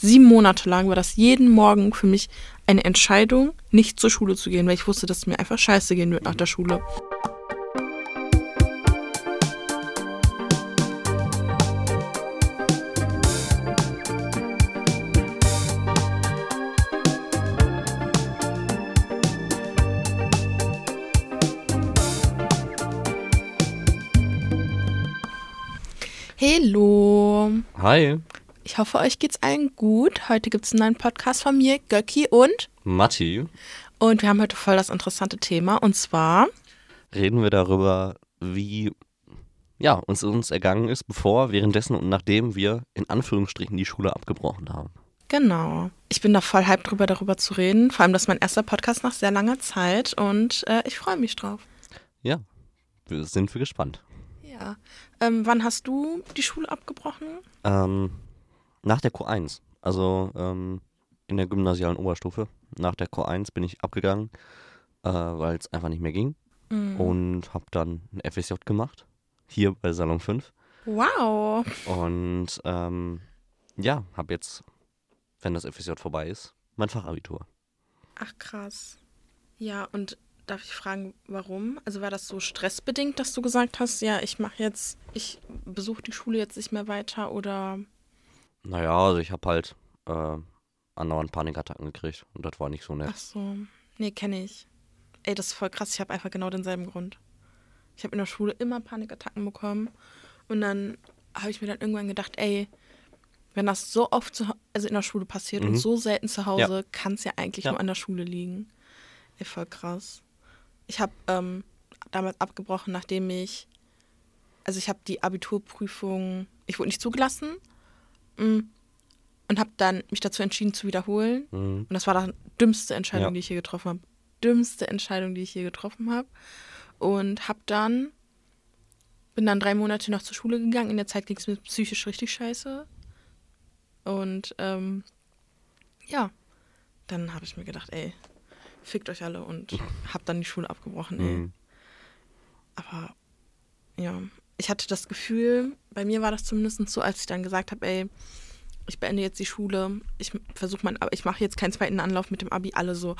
sieben Monate lang war das jeden Morgen für mich eine Entscheidung, nicht zur Schule zu gehen, weil ich wusste, dass es mir einfach scheiße gehen wird nach der Schule. Hallo. Hi, Ich hoffe, euch geht's allen gut. Heute gibt's einen neuen Podcast von mir, Göcki und. Matti. Und wir haben heute voll das interessante Thema. Und zwar, Reden wir darüber, wie ja, uns uns ergangen ist, bevor, währenddessen und nachdem wir in Anführungsstrichen die Schule abgebrochen haben. genau. Ich bin da voll hyped drüber, darüber zu reden. Vor allem, das ist mein erster Podcast nach sehr langer Zeit und äh, ich freue mich drauf. Ja, wir sind wir gespannt. Ja. Ähm, wann hast du die Schule abgebrochen? Ähm, nach der Q1, also ähm, in der gymnasialen Oberstufe, nach der Q1 bin ich abgegangen, äh, weil es einfach nicht mehr ging Mhm. und habe dann ein FSJ gemacht, hier bei Salon 5. Wow. Und ähm, ja, habe jetzt, wenn das FSJ vorbei ist, mein Fachabitur. Ach krass. Ja, und darf ich fragen, warum? Also war das so stressbedingt, dass du gesagt hast, ja, ich mache jetzt, ich besuche die Schule jetzt nicht mehr weiter oder Naja, also ich habe halt äh, andauernd Panikattacken gekriegt und das war nicht so nett. Ach so. Nee, kenne ich. Ey, das ist voll krass. Ich habe einfach genau denselben Grund. Ich habe in der Schule immer Panikattacken bekommen. Und dann habe ich mir dann irgendwann gedacht, ey, wenn das so oft zu, also in der Schule passiert und Mhm. so selten zu Hause, kann es ja eigentlich Ja. nur an der Schule liegen. Ey, voll krass. Ich habe ähm, damals abgebrochen, nachdem ich, also ich habe die Abiturprüfung, ich wurde nicht zugelassen und habe dann mich dazu entschieden zu wiederholen. Mhm. Und das war die dümmste Entscheidung, Ja. die ich hier getroffen habe. Dümmste Entscheidung, die ich hier getroffen habe. Und hab dann, bin dann drei Monate noch zur Schule gegangen. In der Zeit ging es mir psychisch richtig scheiße. Und ähm, ja, dann habe ich mir gedacht, ey, fickt euch alle und hab dann die Schule abgebrochen, ey. Mhm. Aber ja, ich hatte das Gefühl, bei mir war das zumindest so, als ich dann gesagt habe, ey, ich beende jetzt die Schule, ich versuche mein, ich mache jetzt keinen zweiten Anlauf mit dem Abi, alle so,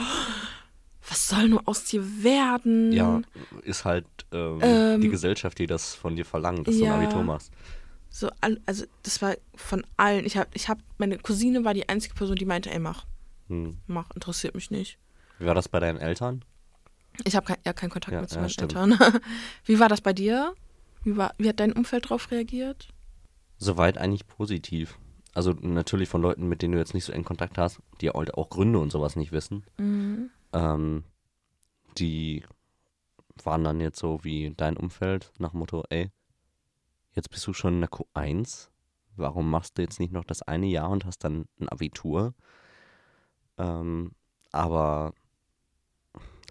was soll nur aus dir werden? Ja, ist halt ähm, Ähm, die Gesellschaft, die das von dir verlangt, dass du ja. ein Abitur machst. So, also das war von allen. Ich habe, ich habe, meine Cousine war die einzige Person, die meinte, ey, mach, Mhm. mach, interessiert mich nicht. Wie war das bei deinen Eltern? Ich habe kein, ja keinen Kontakt Ja, mehr zu meinen stimmt. Eltern. Wie war das bei dir? Wie, war, wie hat dein Umfeld darauf reagiert? Soweit eigentlich positiv. Also natürlich von Leuten, mit denen du jetzt nicht so eng Kontakt hast, die halt auch Gründe und sowas nicht wissen. Mhm. Ähm, die waren dann jetzt so wie dein Umfeld nach dem Motto, ey, jetzt bist du schon in der Q1, warum machst du jetzt nicht noch das eine Jahr und hast dann ein Abitur? Ähm, aber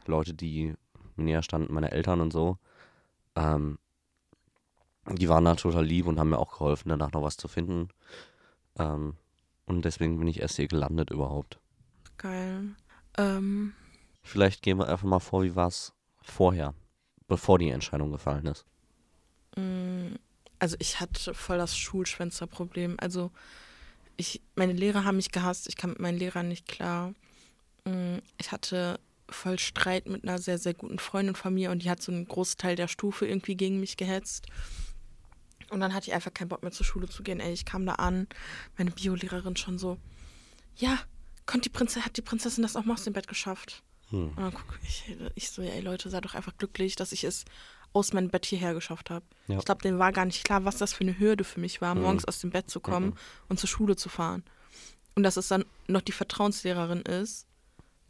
Leute, die näher standen, meine Eltern und so, ähm, die waren da total lieb und haben mir auch geholfen, danach noch was zu finden. Ähm, und deswegen bin ich erst hier gelandet überhaupt. Geil. Ähm, Vielleicht gehen wir einfach mal vor, wie war es vorher, bevor die Entscheidung gefallen ist. Mm, Also ich hatte voll das Schulschwänzerproblem. Also ich, meine Lehrer haben mich gehasst. Ich kam mit meinen Lehrern nicht klar. Mm, Ich hatte voll Streit mit einer sehr, sehr guten Freundin von mir und die hat so einen Großteil der Stufe irgendwie gegen mich gehetzt. Und dann hatte ich einfach keinen Bock mehr zur Schule zu gehen. Ey, ich kam da an, meine Biolehrerin schon so, ja, konnte die Prinzessin, hat die Prinzessin das auch mal aus dem Bett geschafft? Hm. Und dann guck ich, ich so, ey Leute, seid doch einfach glücklich, dass ich es aus meinem Bett hierher geschafft habe. Ja. Ich glaube, denen war gar nicht klar, was das für eine Hürde für mich war, Mhm. morgens aus dem Bett zu kommen Mhm. und zur Schule zu fahren. Und dass es dann noch die Vertrauenslehrerin ist,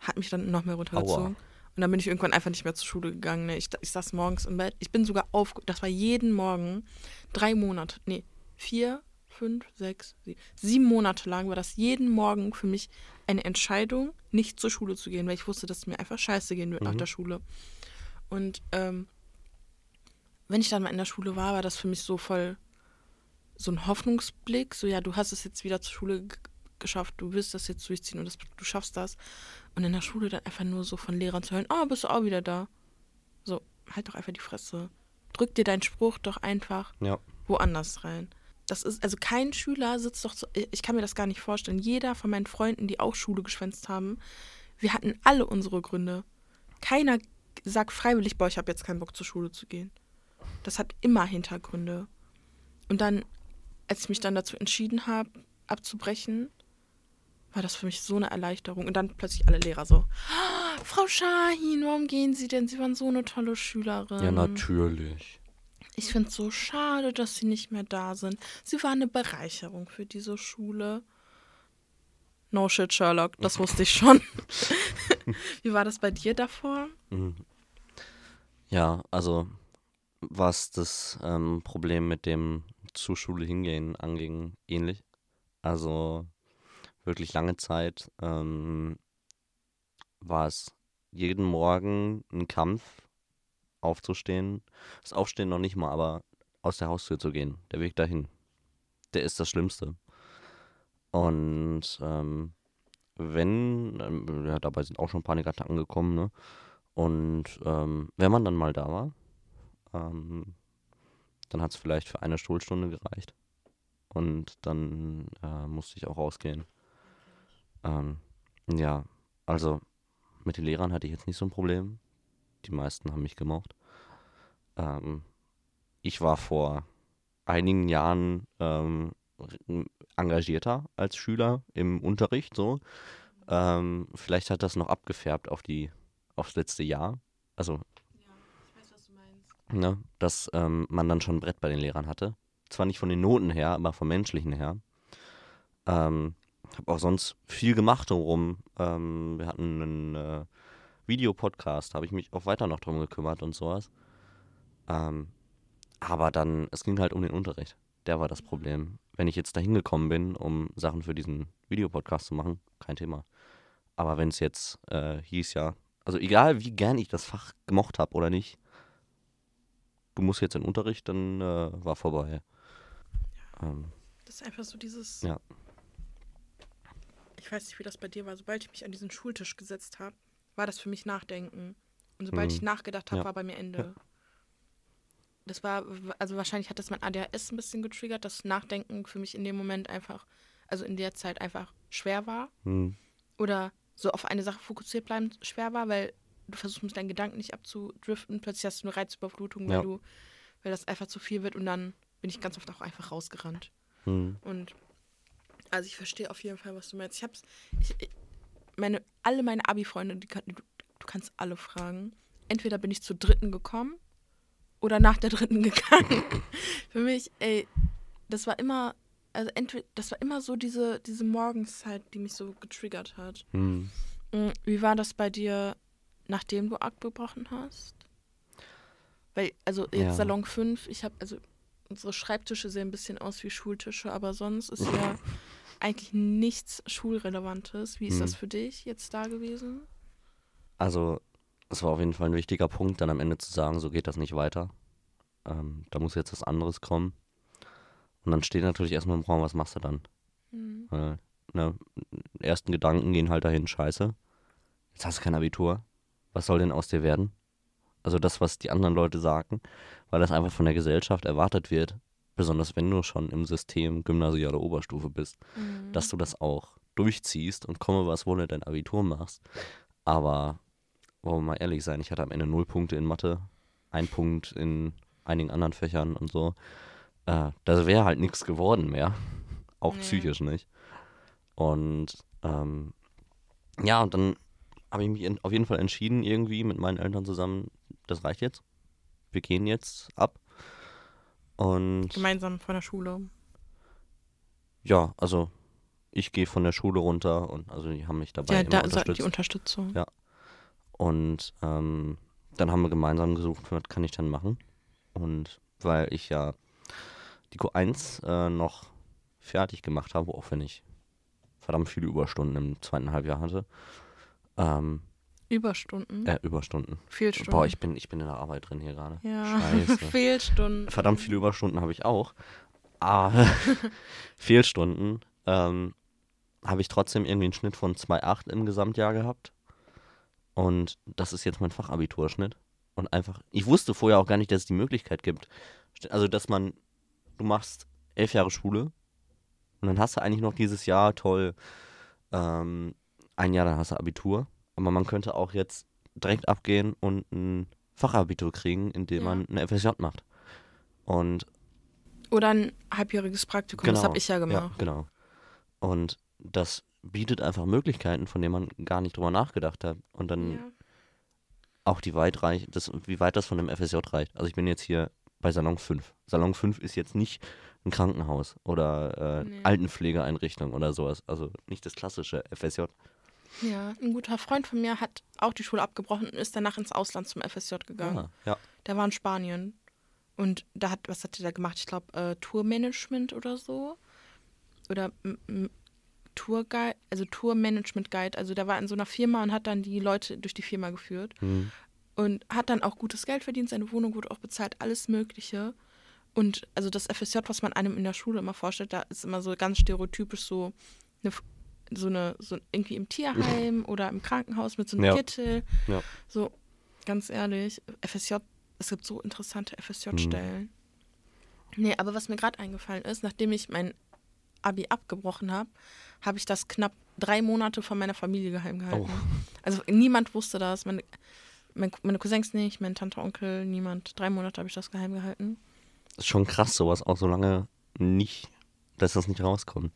hat mich dann noch mehr runtergezogen. Und dann bin ich irgendwann einfach nicht mehr zur Schule gegangen. Ne? Ich, ich saß morgens im Bett. Ich bin sogar auf, das war jeden Morgen drei Monate, nee, vier, fünf, sechs, sieben, sieben Monate lang war das jeden Morgen für mich eine Entscheidung, nicht zur Schule zu gehen, weil ich wusste, dass es mir einfach scheiße gehen wird nach Mhm. der Schule. Und ähm, wenn ich dann mal in der Schule war, war das für mich so voll so ein Hoffnungsblick, so ja, du hast es jetzt wieder zur Schule geschafft, du willst das jetzt durchziehen und das, du schaffst das. Und in der Schule dann einfach nur so von Lehrern zu hören, oh, bist du auch wieder da. So, halt doch einfach die Fresse. Drück dir deinen Spruch doch einfach Ja. woanders rein. Das ist, also kein Schüler sitzt doch so, ich kann mir das gar nicht vorstellen. Jeder von meinen Freunden, die auch Schule geschwänzt haben, wir hatten alle unsere Gründe. Keiner sagt freiwillig, boah, ich habe jetzt keinen Bock zur Schule zu gehen. Das hat immer Hintergründe. Und dann, als ich mich dann dazu entschieden habe, abzubrechen, war das für mich so eine Erleichterung. Und dann plötzlich alle Lehrer so, "Ah, Frau Schahin, warum gehen Sie denn? Sie waren so eine tolle Schülerin. Ja, natürlich. Ich finde es so schade, dass Sie nicht mehr da sind. Sie war eine Bereicherung für diese Schule. No shit, Sherlock, das wusste ich schon. Wie war das bei dir davor? Mhm. Ja, also was das ähm, Problem mit dem zur Schule hingehen anging, ähnlich. Also wirklich lange Zeit ähm, war es jeden Morgen ein Kampf, aufzustehen. Das Aufstehen noch nicht mal, aber aus der Haustür zu gehen. Der Weg dahin, der ist das Schlimmste. Und ähm, wenn, ähm, ja, dabei sind auch schon Panikattacken gekommen, ne? Und ähm, wenn man dann mal da war, ähm, dann hat es vielleicht für eine Schulstunde gereicht. Und dann äh, musste ich auch rausgehen. Ähm, ja, also mit den Lehrern hatte ich jetzt nicht so ein Problem. Die meisten haben mich gemocht. Ähm, ich war vor einigen Jahren ähm, engagierter als Schüler im Unterricht so. Ähm, vielleicht hat das noch abgefärbt auf die aufs letzte Jahr. Also Ja, ich weiß, was du meinst. ne, dass ähm, man dann schon ein Brett bei den Lehrern hatte. Zwar nicht von den Noten her, aber vom menschlichen her. Ähm, habe auch sonst viel gemacht drumherum. Ähm, wir hatten einen äh, Videopodcast, habe ich mich auch weiter noch drum gekümmert und sowas. Ähm, aber dann, es ging halt um den Unterricht. Der war das Problem. Wenn ich jetzt dahin gekommen bin, um Sachen für diesen Videopodcast zu machen, kein Thema. Aber wenn es jetzt äh, hieß ja, also egal wie gern ich das Fach gemocht habe oder nicht, du musst jetzt in den Unterricht, dann äh, war vorbei. Ähm, Das ist einfach so dieses. Ja. Ich weiß nicht, wie das bei dir war. Sobald ich mich an diesen Schultisch gesetzt habe, war das für mich Nachdenken. Und sobald Mhm. ich nachgedacht habe, Ja. war bei mir Ende. Das war, also wahrscheinlich hat das mein ADHS ein bisschen getriggert, dass Nachdenken für mich in dem Moment einfach, also in der Zeit einfach schwer war. hm, Oder so auf eine Sache fokussiert bleiben schwer war, weil du versuchst mit deinen Gedanken nicht abzudriften. Plötzlich hast du eine Reizüberflutung, weil Ja. du, weil das einfach zu viel wird und dann bin ich ganz oft auch einfach rausgerannt. hm, Und also ich verstehe auf jeden Fall, was du meinst. Ich hab's, ich, ich- meine, alle meine Abi-Freunde, die, kann- du, du kannst alle fragen. Entweder bin ich zur dritten gekommen oder nach der dritten gegangen. Für mich, ey, das war immer, also entweder, das war immer so diese, diese Morgenszeit, die mich so getriggert hat. hm. Mm, Wie war das bei dir, nachdem du abgebrochen hast? Weil, also jetzt Ja. Salon 5, ich habe, also unsere Schreibtische sehen ein bisschen aus wie Schultische, aber sonst ist ja eigentlich nichts Schulrelevantes. Wie ist Hm. das für dich jetzt da gewesen? Also, es war auf jeden Fall ein wichtiger Punkt, dann am Ende zu sagen, so geht das nicht weiter. Ähm, da muss jetzt was anderes kommen. Und dann steht natürlich erstmal im Raum, was machst du dann? Hm. Äh, ne, ersten Gedanken gehen halt dahin, scheiße. Jetzt hast du kein Abitur. Was soll denn aus dir werden? Also das, was die anderen Leute sagen, weil das einfach von der Gesellschaft erwartet wird, besonders wenn du schon im System gymnasiale Oberstufe bist, Mhm. dass du das auch durchziehst und komme, was wolle, dein Abitur machst. Aber wollen wir mal ehrlich sein, ich hatte am Ende null Punkte in Mathe, ein Punkt in einigen anderen Fächern und so. Äh, das wäre halt nichts geworden mehr. Auch Nee. psychisch nicht. Und ähm, ja, und dann habe ich mich in, auf jeden Fall entschieden, irgendwie mit meinen Eltern zusammen, das reicht jetzt. Wir gehen jetzt ab. Und Gemeinsam von der Schule. ja, also ich gehe von der Schule runter und also die haben mich dabei Ja, immer da ist unterstützt. die Unterstützung. Ja. Und ähm, dann haben wir gemeinsam gesucht, was kann ich dann machen. Und weil ich ja die Q1 äh, noch fertig gemacht habe, auch wenn ich verdammt viele Überstunden im zweiten Halbjahr hatte. Ähm, Überstunden. äh, Überstunden. Fehlstunden. Boah, ich bin, ich bin in der Arbeit drin hier gerade. ja, Scheiße. Fehlstunden. Verdammt viele Überstunden habe ich auch. Aber Fehlstunden ähm, habe ich trotzdem irgendwie einen Schnitt von 2,8 im Gesamtjahr gehabt. Und das ist jetzt mein Fachabiturschnitt. Und einfach, ich wusste vorher auch gar nicht, dass es die Möglichkeit gibt. Also, dass man, du machst elf Jahre Schule und dann hast du eigentlich noch dieses Jahr, toll, ähm, ein Jahr, dann hast du Abitur. Aber man könnte auch jetzt direkt abgehen und ein Fachabitur kriegen, indem Ja. man eine FSJ macht. Und Oder ein halbjähriges Praktikum, das Genau, habe ich ja ja, gemacht. genau. Und das bietet einfach Möglichkeiten, von denen man gar nicht drüber nachgedacht hat. Und dann Ja. auch die weit reich, das, wie weit das von dem FSJ reicht. Also ich bin jetzt hier bei Salon 5. Salon 5 ist jetzt nicht ein Krankenhaus oder äh, Nee. Altenpflegeeinrichtung oder sowas. Also nicht das klassische FSJ. Ja, ein guter Freund von mir hat auch die Schule abgebrochen und ist danach ins Ausland zum FSJ gegangen. Ah, ja. Der war in Spanien. Und da hat, was hat der da gemacht? Ich glaube, äh, Tourmanagement oder so. Oder Tourguide, also Tourmanagement Guide. Also der war in so einer Firma und hat dann die Leute durch die Firma geführt. Hm. Und hat dann auch gutes Geld verdient, seine Wohnung wurde auch bezahlt, alles Mögliche. Und also das FSJ, was man einem in der Schule immer vorstellt, da ist immer so ganz stereotypisch so eine, so eine, so irgendwie im Tierheim oder im Krankenhaus mit so einem Ja. Kittel. Ja. So, ganz ehrlich, FSJ, es gibt so interessante FSJ-Stellen. Nee, aber was mir gerade eingefallen ist, nachdem ich mein Abi abgebrochen habe, habe ich das knapp drei Monate von meiner Familie geheim gehalten. Oh. Also niemand wusste das. Meine, mein, meine Cousins nicht, meine Tante, Onkel, niemand. Drei Monate habe ich das geheim gehalten. Ist schon krass, sowas auch so lange nicht, dass das nicht rauskommt.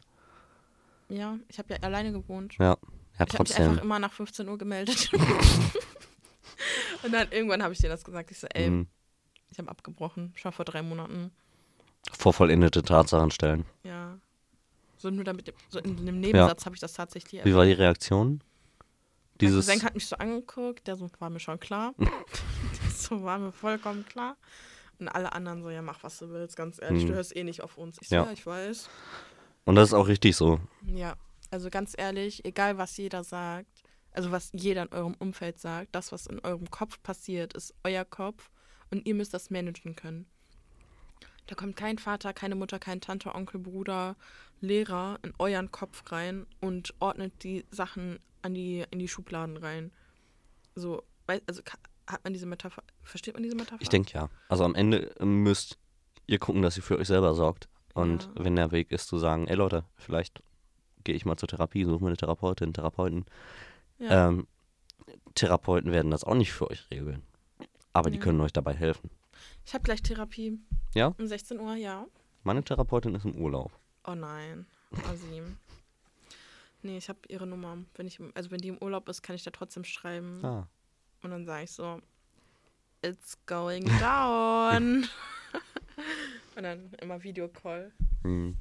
Ja, ich habe ja alleine gewohnt. Ja, ja Ich habe mich trotzdem. einfach immer nach 15 Uhr gemeldet. Und dann irgendwann habe ich dir das gesagt. Ich so, ey, Hm. ich habe abgebrochen. Schon vor drei Monaten. Vor vollendete Tatsachen stellen. Ja. So nur damit, so in einem Nebensatz habe ich das tatsächlich Wie war die Reaktion? Dieses. Cousin hat mich so angeguckt, der so, war mir schon klar. so war mir vollkommen klar. Und alle anderen so, ja, mach was du willst, ganz ehrlich, Hm. du hörst eh nicht auf uns. Ich so, Ja. ja, ich weiß. Und das ist auch richtig so. Ja, also ganz ehrlich, egal was jeder sagt, also was jeder in eurem Umfeld sagt, das, was in eurem Kopf passiert, ist euer Kopf und ihr müsst das managen können. Da kommt kein Vater, keine Mutter, kein Tante, Onkel, Bruder, Lehrer in euren Kopf rein und ordnet die Sachen an die, in die Schubladen rein. So, also hat man diese Metapher, versteht man diese Metapher? Ich denke ja. Also am Ende müsst ihr gucken, dass ihr für euch selber sorgt. Und Ja. wenn der Weg ist zu sagen, ey Leute, vielleicht gehe ich mal zur Therapie, suche mir eine Therapeutin, Therapeuten. Ja. Ähm, Therapeuten werden das auch nicht für euch regeln. Aber die Ja. können euch dabei helfen. Ich habe gleich Therapie. Ja? Um 16 Uhr, ja. Meine Therapeutin ist im Urlaub. Oh nein, Asim. Nee, ich habe ihre Nummer. Wenn ich, also wenn die im Urlaub ist, kann ich da trotzdem schreiben. Ah. Und dann sage ich so, it's going down. Und dann immer Videocall. Hm.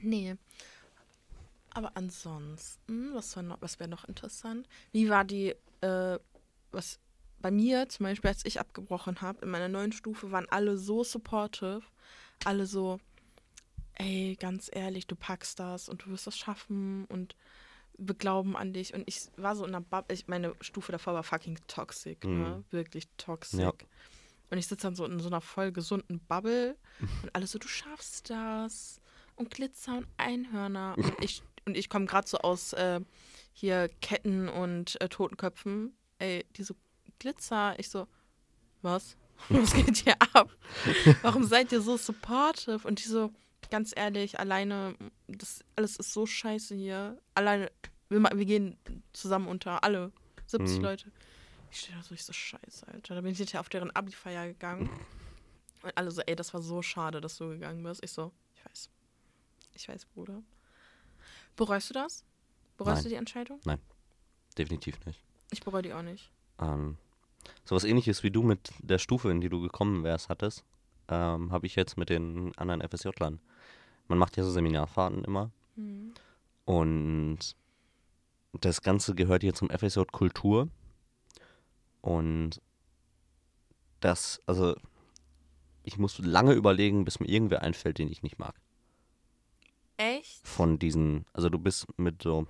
Nee. Aber ansonsten, was, war noch, was wäre noch interessant? Wie war die, äh, was bei mir zum Beispiel, als ich abgebrochen habe, in meiner neuen Stufe, waren alle so supportive. Alle so, ey, ganz ehrlich, du packst das und du wirst das schaffen und wir glauben an dich. Und ich war so in einer Bubble, ich, meine Stufe davor war fucking toxic, ne? Mhm. Wirklich toxic. Ja. Und ich sitze dann so in so einer voll gesunden Bubble und alle so, du schaffst das. Und Glitzer und Einhörner. Und ich, und ich komme gerade so aus äh, hier Ketten und äh, Totenköpfen. Ey, diese Glitzer. Ich so, was? Was geht hier ab? Warum seid ihr so supportive? Und die so, ganz ehrlich, alleine, das alles ist so scheiße hier. Alleine, wir, wir gehen zusammen unter, alle. 70 Mhm. Leute. Ich stehe da so, ich so, scheiße, Alter. Da bin ich hinterher auf deren Abi-Feier gegangen. Und alle so, ey, das war so schade, dass du gegangen bist. Ich so, ich weiß. Ich weiß, Bruder. Bereust du das? Bereust Nein. du die Entscheidung? Definitiv nicht. Ich bereue die auch nicht. Ähm, sowas ähnliches wie du mit der Stufe, in die du gekommen wärst, hattest, ähm, habe ich jetzt mit den anderen FSJ-Lern. Man macht ja so Seminarfahrten immer. Mhm. Und das Ganze gehört hier zum FSJ Kultur. Und das, also, ich muss lange überlegen, bis mir irgendwer einfällt, den ich nicht mag. Echt? Von diesen, also du bist mit so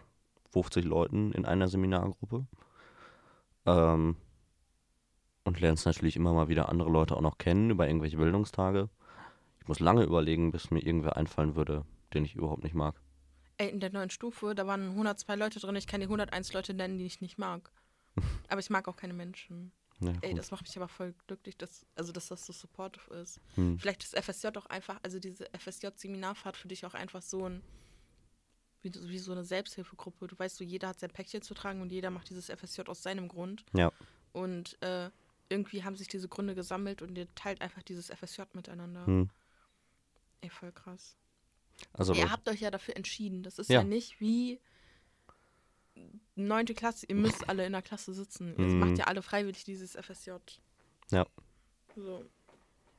50 Leuten in einer Seminargruppe. Ähm, und lernst natürlich immer mal wieder andere Leute auch noch kennen über irgendwelche Bildungstage. Ich muss lange überlegen, bis mir irgendwer einfallen würde, den ich überhaupt nicht mag. Ey, in der neuen Stufe, da waren 102 Leute drin. Ich kann die 101 Leute nennen, die ich nicht mag. Aber ich mag auch keine Menschen. Ja, Ey, das macht mich aber voll glücklich, dass, also dass das so supportive ist. Hm. Vielleicht ist FSJ auch einfach, also diese FSJ-Seminarfahrt für dich auch einfach so ein, wie, wie so eine Selbsthilfegruppe. Du weißt so, jeder hat sein Päckchen zu tragen und jeder macht dieses FSJ aus seinem Grund. Ja. Und äh, irgendwie haben sich diese Gründe gesammelt und ihr teilt einfach dieses FSJ miteinander. Hm. Ey, voll krass. Also ihr habt euch ja dafür entschieden. Das ist Ja. ja, nicht wie neunte Klasse, ihr müsst alle in der Klasse sitzen. Ihr Mhm. macht ja alle freiwillig dieses FSJ. Ja. So.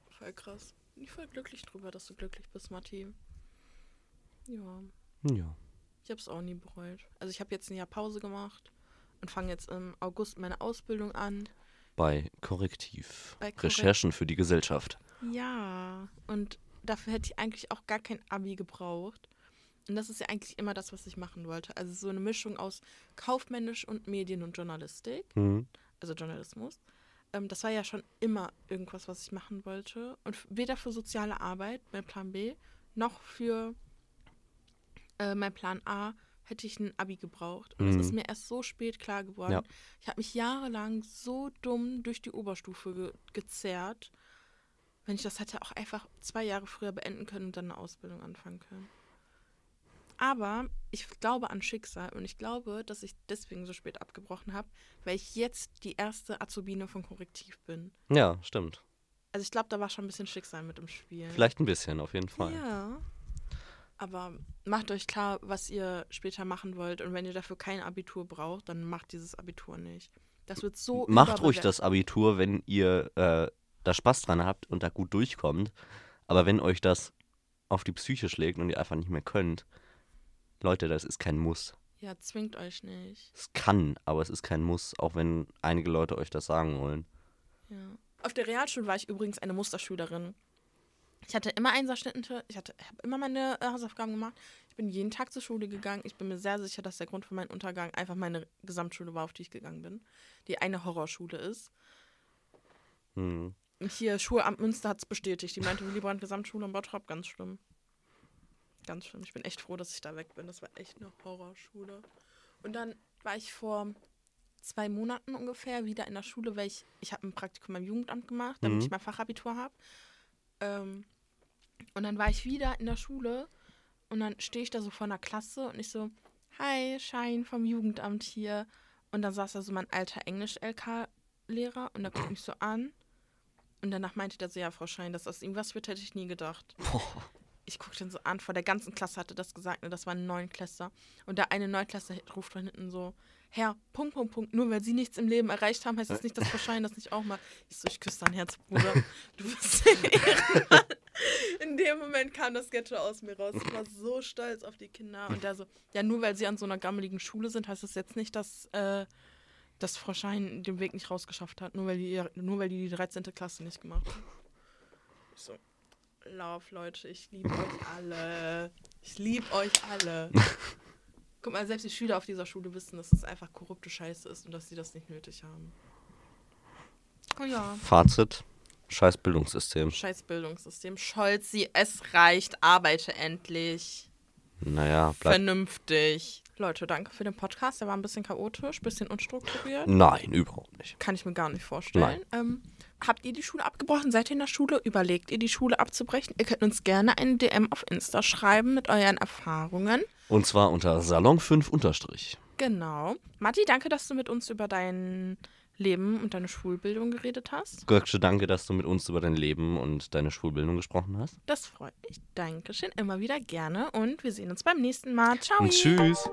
Voll krass. Bin ich voll glücklich drüber, dass du glücklich bist, Matti. Ja. ja. Ich hab's auch nie bereut. Also ich habe jetzt ein Jahr Pause gemacht und fange jetzt im August meine Ausbildung an. Bei Korrektiv. Bei Korrekt- Recherchen für die Gesellschaft. Ja, und dafür hätte ich eigentlich auch gar kein Abi gebraucht. Und das ist ja eigentlich immer das, was ich machen wollte. Also so eine Mischung aus kaufmännisch und Medien und Journalistik, Hm. also Journalismus. Ähm, das war ja schon immer irgendwas, was ich machen wollte. Und weder für soziale Arbeit, mein Plan B, noch für äh, mein Plan A hätte ich ein Abi gebraucht. Und Mhm. das ist mir erst so spät klar geworden. Ja. Ich habe mich jahrelang so dumm durch die Oberstufe ge gezerrt. Wenn ich das hätte auch einfach zwei Jahre früher beenden können und dann eine Ausbildung anfangen können. Aber ich glaube an Schicksal und ich glaube, dass ich deswegen so spät abgebrochen habe, weil ich jetzt die erste Azubine von Korrektiv bin. Ja, stimmt. Also ich glaube, da war schon ein bisschen Schicksal mit im Spiel. Vielleicht ein bisschen, auf jeden Fall. Ja. Aber macht euch klar, was ihr später machen wollt. Und wenn ihr dafür kein Abitur braucht, dann macht dieses Abitur nicht. Das wird so. Macht ruhig das Abitur, wenn ihr äh, da Spaß dran habt und da gut durchkommt. Aber wenn euch das auf die Psyche schlägt und ihr einfach nicht mehr könnt, Leute, das ist kein Muss. Ja, zwingt euch nicht. Es kann, aber es ist kein Muss, auch wenn einige Leute euch das sagen wollen. Ja. Auf der Realschule war ich übrigens eine Musterschülerin. Ich hatte immer Einserschnitte, ich hatte, habe immer meine äh, Hausaufgaben gemacht. Ich bin jeden Tag zur Schule gegangen. Ich bin mir sehr sicher, dass der Grund für meinen Untergang einfach meine Gesamtschule war, auf die ich gegangen bin. Die eine Horrorschule ist. Hm. Hier, Schulamt Münster hat es bestätigt. Die meinte, Willy Brandt Gesamtschule in Bottrop, ganz schlimm. Ganz schlimm. Ich bin echt froh, dass ich da weg bin. Das war echt eine Horrorschule. Und dann war ich vor zwei Monaten ungefähr wieder in der Schule, weil ich, ich habe ein Praktikum beim Jugendamt gemacht, damit Mhm. ich mein Fachabitur habe. Ähm, und dann war ich wieder in der Schule und dann stehe ich da so vor einer Klasse und ich so, hi, Schein vom Jugendamt hier. Und dann saß da so mein alter Englisch-LK-Lehrer und der guckt mich so an. Und danach meinte der so, ja, Frau Schein, dass aus ihm was wird, hätte ich nie gedacht. Ich guckte den so an, vor der ganzen Klasse hatte das gesagt, ne, das waren Neunklässler. Und der eine Neunklässler ruft von hinten so, Herr, Punkt, Punkt, Punkt, nur weil Sie nichts im Leben erreicht haben, heißt das nicht, dass Frau Schein das nicht auch macht. Ich so, ich küsse dein Herz, Bruder. Du bist der Ehrenmann. In dem Moment kam das Ghetto aus mir raus. Ich war so stolz auf die Kinder. Und der so, ja, nur weil sie an so einer gammeligen Schule sind, heißt das jetzt nicht, dass, äh, dass Frau Schein den Weg nicht rausgeschafft hat, nur weil die, nur weil die die 13. Klasse nicht gemacht hat. So, Love, Leute, ich liebe euch alle. Ich liebe euch alle. Guck mal, selbst die Schüler auf dieser Schule wissen, dass es einfach korrupte Scheiße ist und dass sie das nicht nötig haben. Oh ja. Fazit: Scheiß Bildungssystem. Scheiß Bildungssystem. Scholzi, es reicht, arbeite endlich. Naja, bleibt. Vernünftig. Leute, danke für den Podcast. Der war ein bisschen chaotisch, ein bisschen unstrukturiert. Nein, überhaupt nicht. Kann ich mir gar nicht vorstellen. Ähm, habt ihr die Schule abgebrochen? Seid ihr in der Schule? Überlegt ihr, die Schule abzubrechen? Ihr könnt uns gerne eine DM auf Insta schreiben mit euren Erfahrungen. Und zwar unter Salon 5 unterstrich. Genau. Matti, danke, dass du mit uns über dein Leben und deine Schulbildung geredet hast. Gökce, danke, dass du mit uns über dein Leben und deine Schulbildung gesprochen hast. Das freut mich. Dankeschön. Immer wieder gerne. Und wir sehen uns beim nächsten Mal. Ciao. Und tschüss.